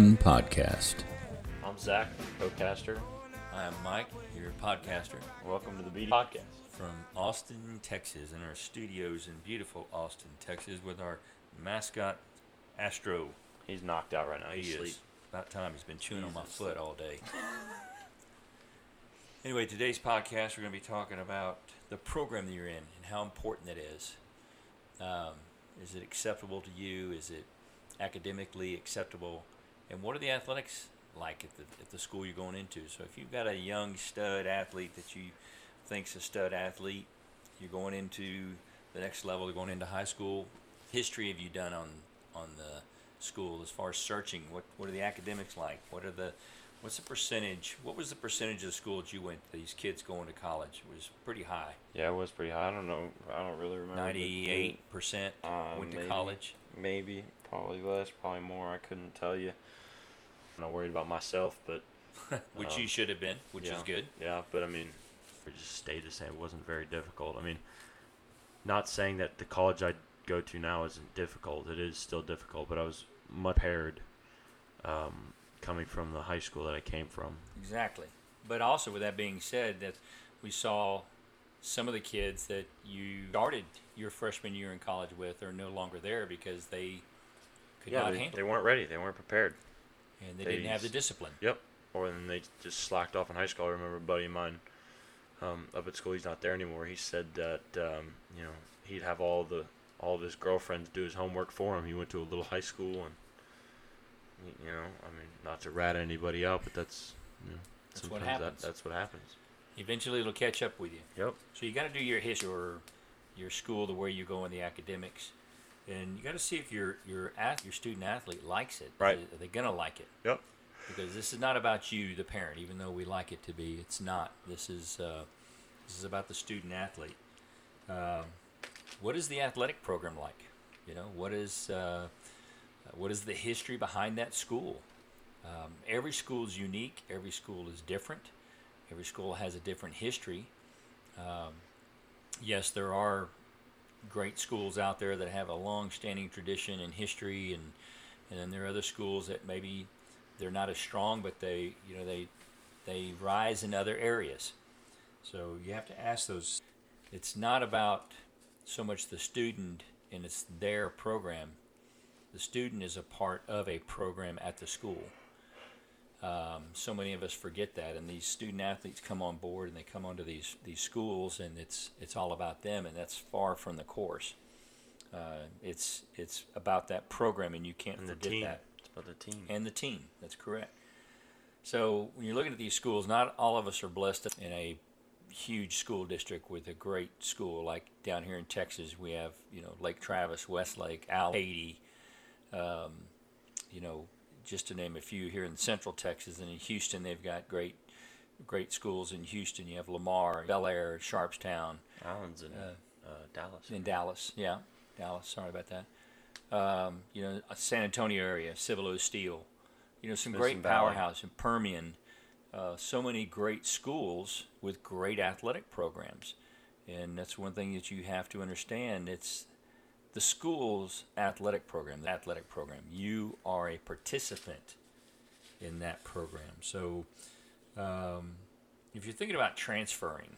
BD1 Podcast. I'm Zach, co-caster. I am Mike, your podcaster Welcome to the BD Podcast. from Austin, Texas, in our studios in beautiful Austin, Texas, with our mascot, Astro. He's knocked out right now. He He's asleep. is. About time he's been chewing on my foot all day. anyway, today's podcast, we're going to be talking about the program that you're in and how important it is. Um, is it acceptable to you? Is it academically acceptable? And what are the athletics like at the, at the school you're going into? So if you've got a young stud athlete that you think's a stud athlete, you're going into the next level, you're going into high school. History have you done on on the school as far as searching? What what are the academics like? What are the what's the percentage? What was the percentage of the school that you went? These kids going to college it was pretty high. Yeah, it was pretty high. I don't know. I don't really remember. Ninety-eight percent Uh, went to maybe. college. Maybe, probably less, probably more. I couldn't tell you. I'm not worried about myself, but which Um, you should have been, which yeah, is good. Yeah, but I mean, it just stayed the same. It wasn't very difficult. I mean, not saying that the college I go to now isn't difficult. It is still difficult, but I was much prepared um, coming from the high school that I came from. Exactly. But also, with that being said, that we saw some of the kids that you started your freshman year in college with are no longer there because they could yeah, not they, handle they weren't ready. They weren't prepared. and they, they didn't have the discipline. Yep. Or then they just slacked off in high school. I remember a buddy of mine um, up at school. He's not there anymore. He said that um, you know he'd have all the all of his girlfriends do his homework for him. He went to a little high school and you know I mean not to rat anybody out, but that's you know, That's what happens. That, that's what happens. Eventually, it'll catch up with you. Yep. So you got to do your history, or your school, the way you go in the academics, and you got to see if your your your student athlete likes it. Right. Are they gonna like it? Yep. Because this is not about you, the parent, even though we like it to be. It's not. This is uh, this is about the student athlete. Um, what is the athletic program like? You know, what is uh, what is the history behind that school? Um, every school is unique. Every school is different. Every school has a different history. Um, yes, there are great schools out there that have a long-standing tradition and history, and and then there are other schools that maybe they're not as strong, but they you know they they rise in other areas. So you have to ask those. It's not about so much the student and it's their program. The student is a part of a program at the school. Um, so many of us forget that, and these student athletes come on board and they come onto these these schools, and it's it's all about them, and that's far from the course. Uh, it's it's about that program, and you can't And forget that It's about the team. and the team. That's correct. So when you're looking at these schools, not all of us are blessed in a huge school district with a great school. Like down here in Texas, we have you know Lake Travis, Westlake, Al Haiti, um, you know, just to name a few. Here in Central Texas and in Houston, they've got great great schools in Houston. You have Lamar, Bellaire, Sharpstown Allen's in Uh, uh, Dallas. in Dallas. Yeah, Dallas. Sorry about that. Um, you know, San Antonio area, Cibolo Steele. You know, some great Valley. powerhouse in Permian. Uh, so many great schools with great athletic programs, and that's one thing that you have to understand. It's the school's athletic program, the athletic program. You are a participant in that program. So, um, if you're thinking about transferring,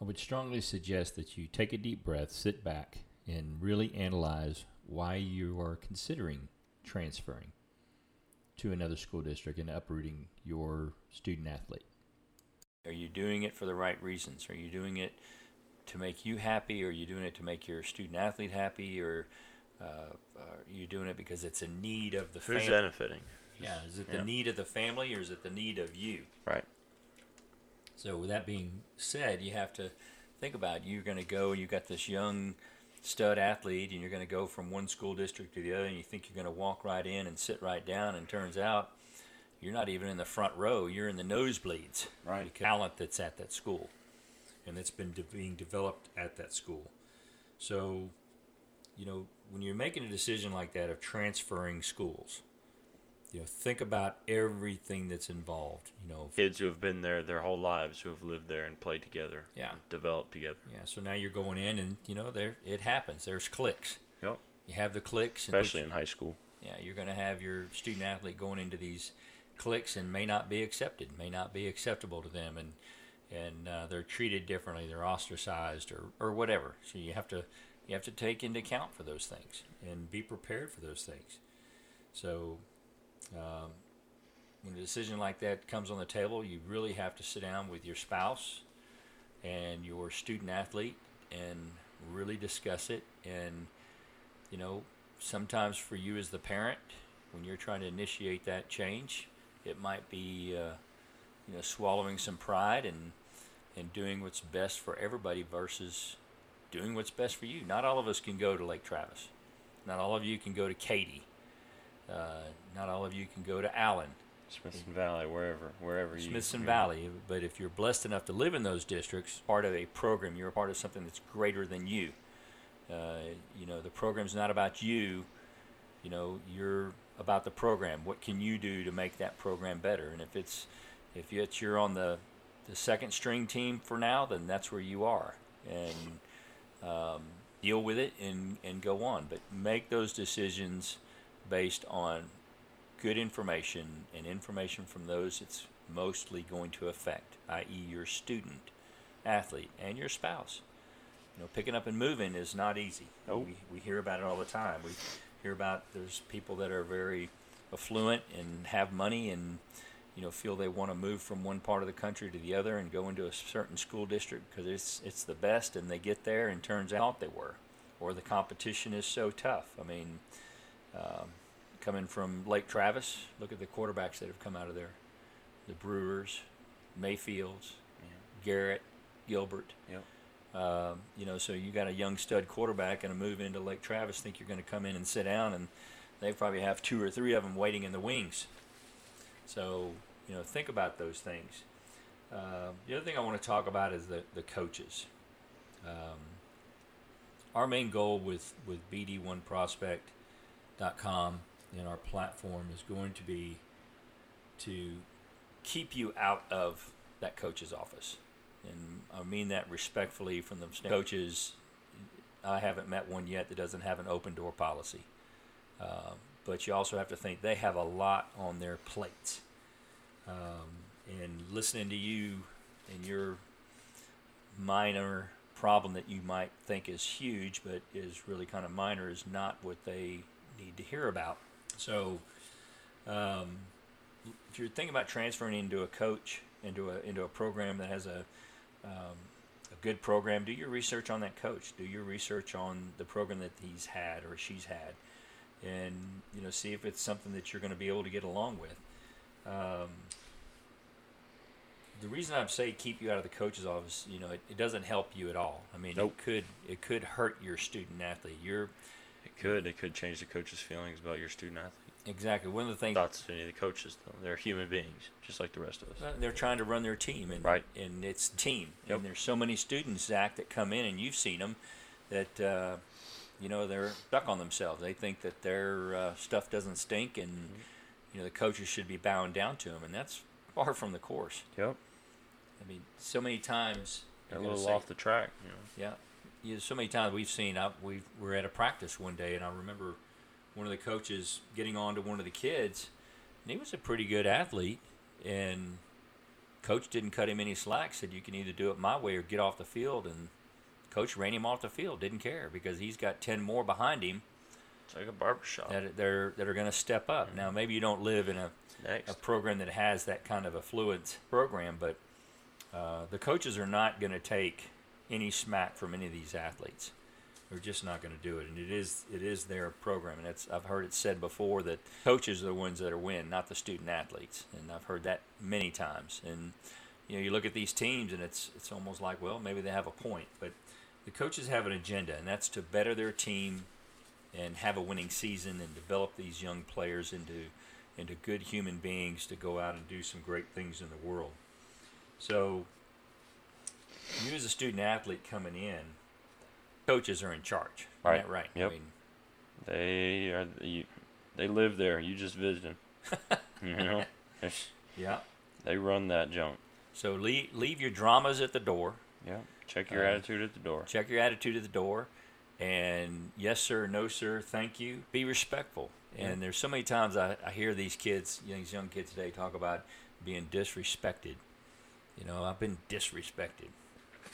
I would strongly suggest that you take a deep breath, sit back, and really analyze why you are considering transferring to another school district and uprooting your student athlete. Are you doing it for the right reasons? Are you doing it to make you happy? Or are you doing it to make your student athlete happy? Or uh, are you doing it because it's a need of the Who's family? benefiting? Yeah, is it the Yeah. need of the family or is it the need of you? Right. So with that being said, you have to think about you're going to go. You've got this young stud athlete, and you're going to go from one school district to the other, and you think you're going to walk right in and sit right down, and turns out you're not even in the front row. You're in the nosebleeds. Right. The talent that's at that school, and that's been de- being developed at that school. So, you know, when you're making a decision like that of transferring schools, you know, think about everything that's involved. You know, Kids who have been there their whole lives, who have lived there and played together, Yeah. developed together. Yeah, so now you're going in, and you know there it happens. There's cliques. Yep. You have the cliques, Especially in high school. Yeah, you're going to have your student athlete going into these cliques and may not be accepted, may not be acceptable to them, and and uh, they're treated differently, they're ostracized or, or whatever. So you have to you have to take into account for those things and be prepared for those things. So um, when a decision like that comes on the table, you really have to sit down with your spouse and your student athlete and really discuss it. And you know, sometimes for you as the parent, when you're trying to initiate that change, it might be uh, you know swallowing some pride and and doing what's best for everybody versus doing what's best for you. Not all of us can go to Lake Travis. Not all of you can go to Katy. Uh, not all of you can go to Allen. Smithson Valley, wherever, wherever you. Smithson Valley. But if you're blessed enough to live in those districts, part of a program, you're a part of something that's greater than you. Uh, you know, the program's not about you. You know, you're about the program. What can you do to make that program better? And if it's if it's you're on the the second string team for now, then that's where you are, and um, deal with it and and go on. But make those decisions based on good information and information from those it's mostly going to affect, i.e., your student, athlete, and your spouse. You know, picking up and moving is not easy. Nope. We, we hear about it all the time. We hear about there's people that are very affluent and have money and you know feel they want to move from one part of the country to the other and go into a certain school district because it's it's the best and they get there and turns out they were or the competition is so tough. I mean, um, coming from Lake Travis, look at the quarterbacks that have come out of there. The Brewers, Mayfields, Garrett, Gilbert. Yep. Um, you know, so you got a young stud quarterback and a move into Lake Travis. Think you're going to come in and sit down, and they probably have two or three of them waiting in the wings. So you know, think about those things. Um, the other thing I want to talk about is the the coaches. Um, our main goal with with BD1Prospect.com and our platform is going to be to keep you out of that coach's office. And I mean that respectfully from the coaches. I haven't met one yet that doesn't have an open door policy. Uh, but you also have to think they have a lot on their plates. Um, and listening to you and your minor problem that you might think is huge but is really kind of minor is not what they need to hear about. So, um, if you're thinking about transferring into a coach into a into a program that has a um, a good program, do your research on that coach. Do your research on the program that he's had or she's had, and you know see if it's something that you're going to be able to get along with. Um, the reason I'm saying keep you out of the coach's office, you know, it, it doesn't help you at all. I mean, Nope. it could it could hurt your student athlete. You're It could. It could change the coach's feelings about your student athlete. exactly one of the things Thoughts to any of the coaches, though. They're human beings, just like the rest of us. They're trying to run their team, and Right. and it's team. Yep. And there's so many students, Zach, that come in, and you've seen them, that uh, you know they're stuck on themselves. They think that their uh, stuff doesn't stink, and Mm-hmm. You know the coaches should be bowing down to him, and that's far from the course. Yep. I mean, so many times. A little say- off the track. You know. yeah, you know, so many times we've seen. I, we were at a practice one day, and I remember one of the coaches getting on to one of the kids, and he was a pretty good athlete, and coach didn't cut him any slack. Said you can either do it my way or get off the field, and coach ran him off the field. Didn't care because he's got ten more behind him It's like a barbershop. that they're that are going to step up. Now maybe you don't live in a Next. a program that has that kind of affluent program, but uh, the coaches are not going to take any smack from any of these athletes. They're just not going to do it, and it is it is their program, and it's I've heard it said before that coaches are the ones that are win, not the student athletes, and I've heard that many times. And you know, you look at these teams, and it's it's almost like well, maybe they have a point, but the coaches have an agenda, and that's to better their team and have a winning season and develop these young players into into good human beings to go out and do some great things in the world. So, you as a student athlete coming in, coaches are in charge. Right. That right? Yep. I mean, They are. You, they live there. You just visit them. you know. Yeah. They run that junk. So leave leave your dramas at the door. Yeah. Check your Uh, attitude at the door. Check your attitude at the door, and yes sir, no sir, thank you. Be respectful. And there's so many times I, I hear these kids, you know, these young kids today, talk about being disrespected. You know, I've been disrespected.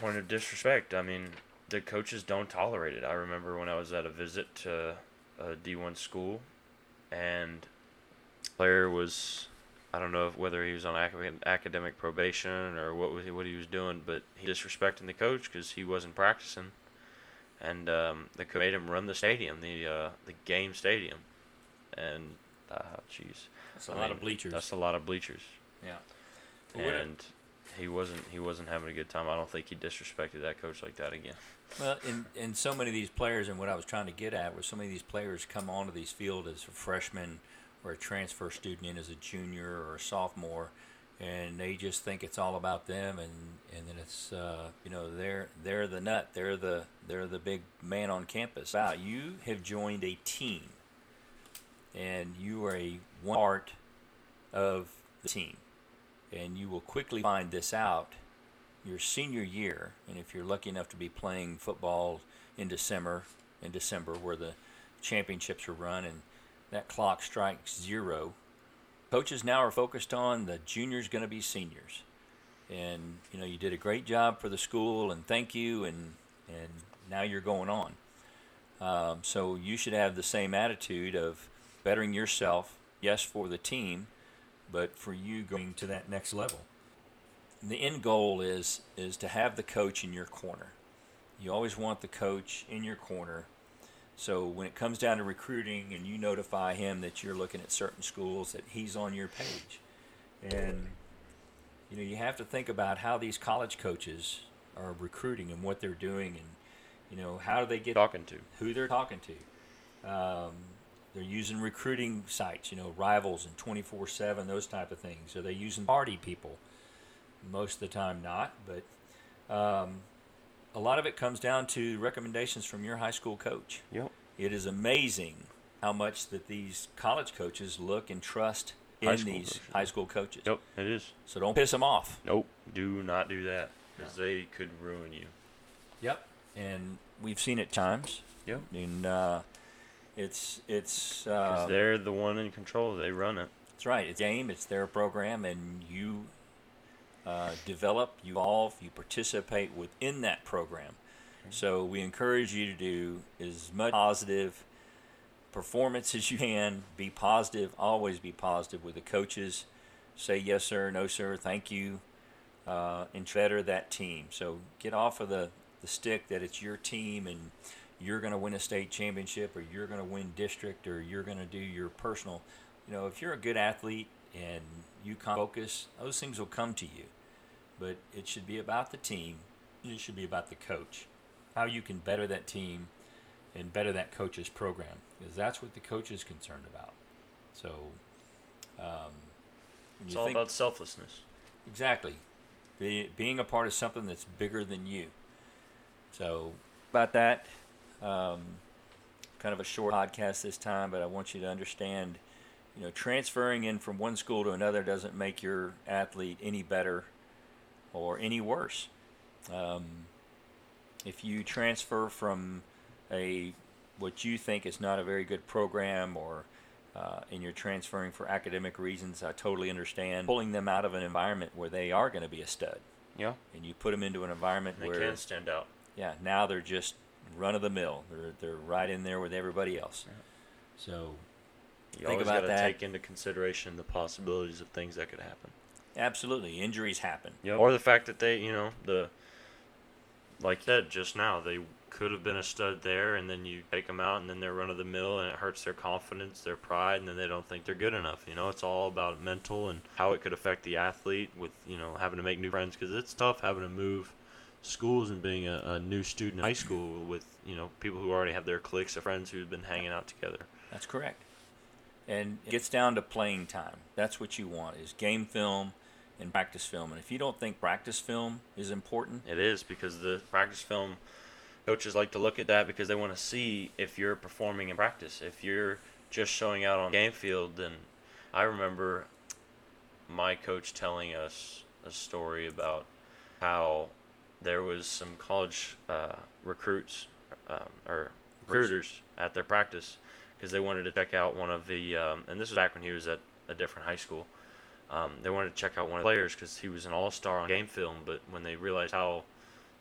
Point of disrespect. I mean, the coaches don't tolerate it. I remember when I was at a visit to a D1 school, and player was, I don't know if, whether he was on academic probation or what was he, what he was doing, but he disrespecting the coach because he wasn't practicing, and um, the coach made him run the stadium, the uh, the game stadium, and uh, jeez, That's a I lot mean, of bleachers. That's a lot of bleachers, yeah. But and he wasn't he wasn't having a good time. I don't think he disrespected that coach like that again. Well, and, and so many of these players, and what I was trying to get at was so many of these players come onto these field as a freshman or a transfer student in as a junior or a sophomore, and they just think it's all about them, and and then it's uh, you know they're they're the nut, they're the they're the big man on campus. Wow, you have joined a team, and you are a one part of the team, and you will quickly find this out your senior year, and if you're lucky enough to be playing football in December, in December where the championships are run and that clock strikes zero, coaches now are focused on the juniors going to be seniors. And you know you did a great job for the school, and thank you, and and now you're going on. Um, so you should have the same attitude of bettering yourself, yes, for the team, but for you going to that next level the end goal is is to have the coach in your corner. You always want the coach in your corner. So when it comes down to recruiting and you notify him that you're looking at certain schools that he's on your page. And you know, you have to think about how these college coaches are recruiting and what they're doing and you know, how do they get Talking to. who they're talking to. Um, they're using recruiting sites, you know, rivals and 24 7, those type of things. Are they using party people? Most of the time, not. But um, a lot of it comes down to recommendations from your high school coach. Yep. It is amazing how much that these college coaches look and trust in High school these coaches. high school coaches. Yep. It is. So don't piss them off. Nope. Do not do that because they could ruin you. Yep. And we've seen it times. Yep. And uh, it's it's Because uh, they're the one in control. They run it. That's right. It's game. It's their program, and you uh, develop, you evolve, you participate within that program. So we encourage you to do as much positive performance as you can. Be positive. Always be positive with the coaches. Say yes, sir. No, sir. Thank you. Uh, and better that team. So get off of the, the stick that it's your team and you're going to win a state championship or you're going to win district or you're going to do your personal. You know, if you're a good athlete and you focus, those things will come to you. But it should be about the team. It should be about the coach. How you can better that team and better that coach's program because that's what the coach is concerned about. So, um, It's all think- about selflessness. Exactly. Be, being a part of something that's bigger than you. So, about that, um, kind of a short podcast this time, but I want you to understand you know, transferring in from one school to another doesn't make your athlete any better or any worse. Um, if you transfer from a what you think is not a very good program or uh, and you're transferring for academic reasons, I totally understand pulling them out of an environment where they are going to be a stud, Yeah. and you put them into an environment They where they can stand out. yeah, now they're just run of the mill. They're they're right in there with everybody else. So You Think always got to take into consideration the possibilities of things that could happen. Absolutely, injuries happen. Yep. Or the fact that they, you know, the like you said just now, they could have been a stud there, and then you take them out, and then they're run of the mill, and it hurts their confidence, their pride, and then they don't think they're good enough. You know, it's all about mental and how it could affect the athlete with you know having to make new friends because it's tough having to move schools and being a, a new student in high school with you know people who already have their cliques of friends who've been hanging out together. That's correct. And it gets down to playing time. That's what you want is game film and practice film. And if you don't think practice film is important, It is because the practice film coaches like to look at that because they want to see if you're performing in practice. If you're just showing out on game field, then I remember my coach telling us a story about how there was some college uh, recruits um, or recruiters at their practice because they wanted to check out one of the, um, and this was back when he was at a different high school. Um, they wanted to check out one of the players because he was an all-star on game film, but when they realized how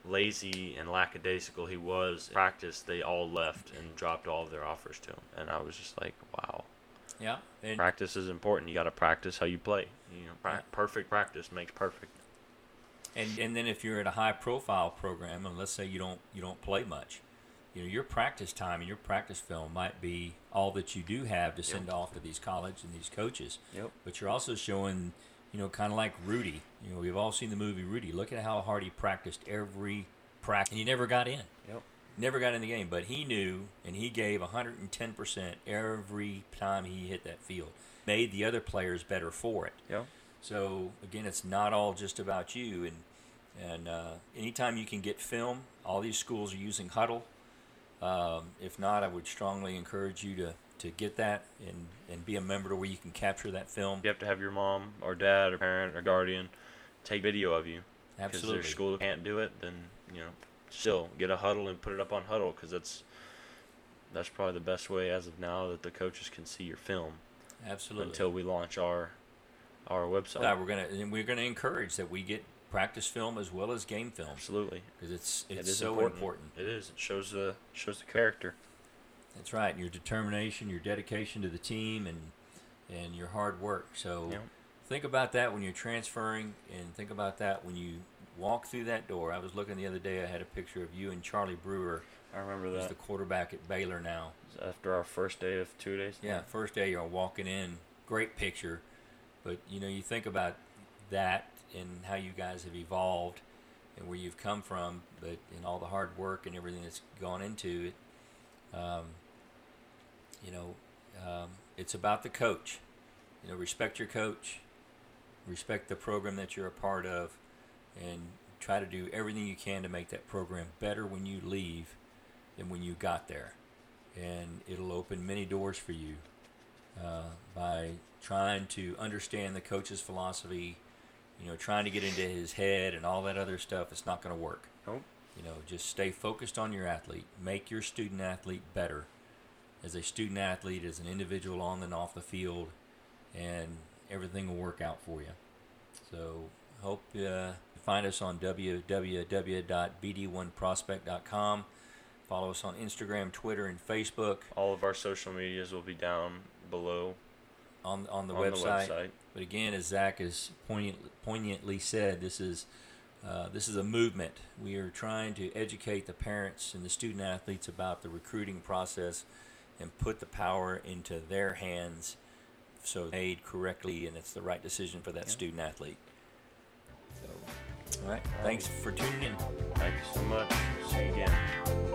lazy and lackadaisical he was in practice, they all left and dropped all of their offers to him. And I was just like, wow. Yeah. And Practice is important. You got to practice how you play. You know, pra- perfect practice makes perfect. And and then if you're at a high profile program, and let's say you don't you don't play much, you know your practice time and your practice film might be all that you do have to send off to these college and these coaches. Yep. But you're also showing, you know, kind of like Rudy. You know, we've all seen the movie Rudy. Look at how hard he practiced every practice, and he never got in. Yep. Never got in the game, but he knew and he gave 110% every time he hit that field. Made the other players better for it. Yep. So again, it's not all just about you. And and uh, anytime you can get film, all these schools are using Hudl. Um, if not, I would strongly encourage you to, to get that and, and be a member to where you can capture that film. You have to have your mom or dad or parent or guardian take video of you. Absolutely. Because their school can't do it, then you know, still get a Hudl and put it up on Hudl because that's that's probably the best way as of now that the coaches can see your film Absolutely. until we launch our our website. Yeah, we're gonna we're gonna encourage that we get practice film as well as game film Absolutely, because it's It it's so important. important. It is. It shows the shows the character. That's right. and Your determination, your dedication to the team, and and your hard work. So Yep. think about that when you're transferring, and think about that when you walk through that door. I was looking the other day. I had a picture of you and Charlie Brewer, I remember that the quarterback at Baylor now. after our first day of two days. Yeah, first day you're walking in, great picture, but you know you think about that and how you guys have evolved and where you've come from, but in all the hard work and everything that's gone into it, um, you know, um, it's about the coach. You know, respect your coach, respect the program that you're a part of, and try to do everything you can to make that program better when you leave than when you got there and it'll open many doors for you uh, by trying to understand the coach's philosophy. You know, trying to get into his head and all that other stuff. It's not going to work. Nope. You know, just stay focused on your athlete. Make your student athlete better as a student athlete, as an individual on and off the field, and everything will work out for you. So, hope uh, you find us on www.bd1prospect.com. Follow us on Instagram, Twitter, and Facebook All of our social medias will be down below on on the, on website. the website. But again, as Zach has poignant, poignantly said, this is uh, this is a movement. We are trying to educate the parents and the student athletes about the recruiting process and put the power into their hands so made correctly and it's the right decision for that student athlete. So, all right. Thanks for tuning in. Thank you so much. See you again.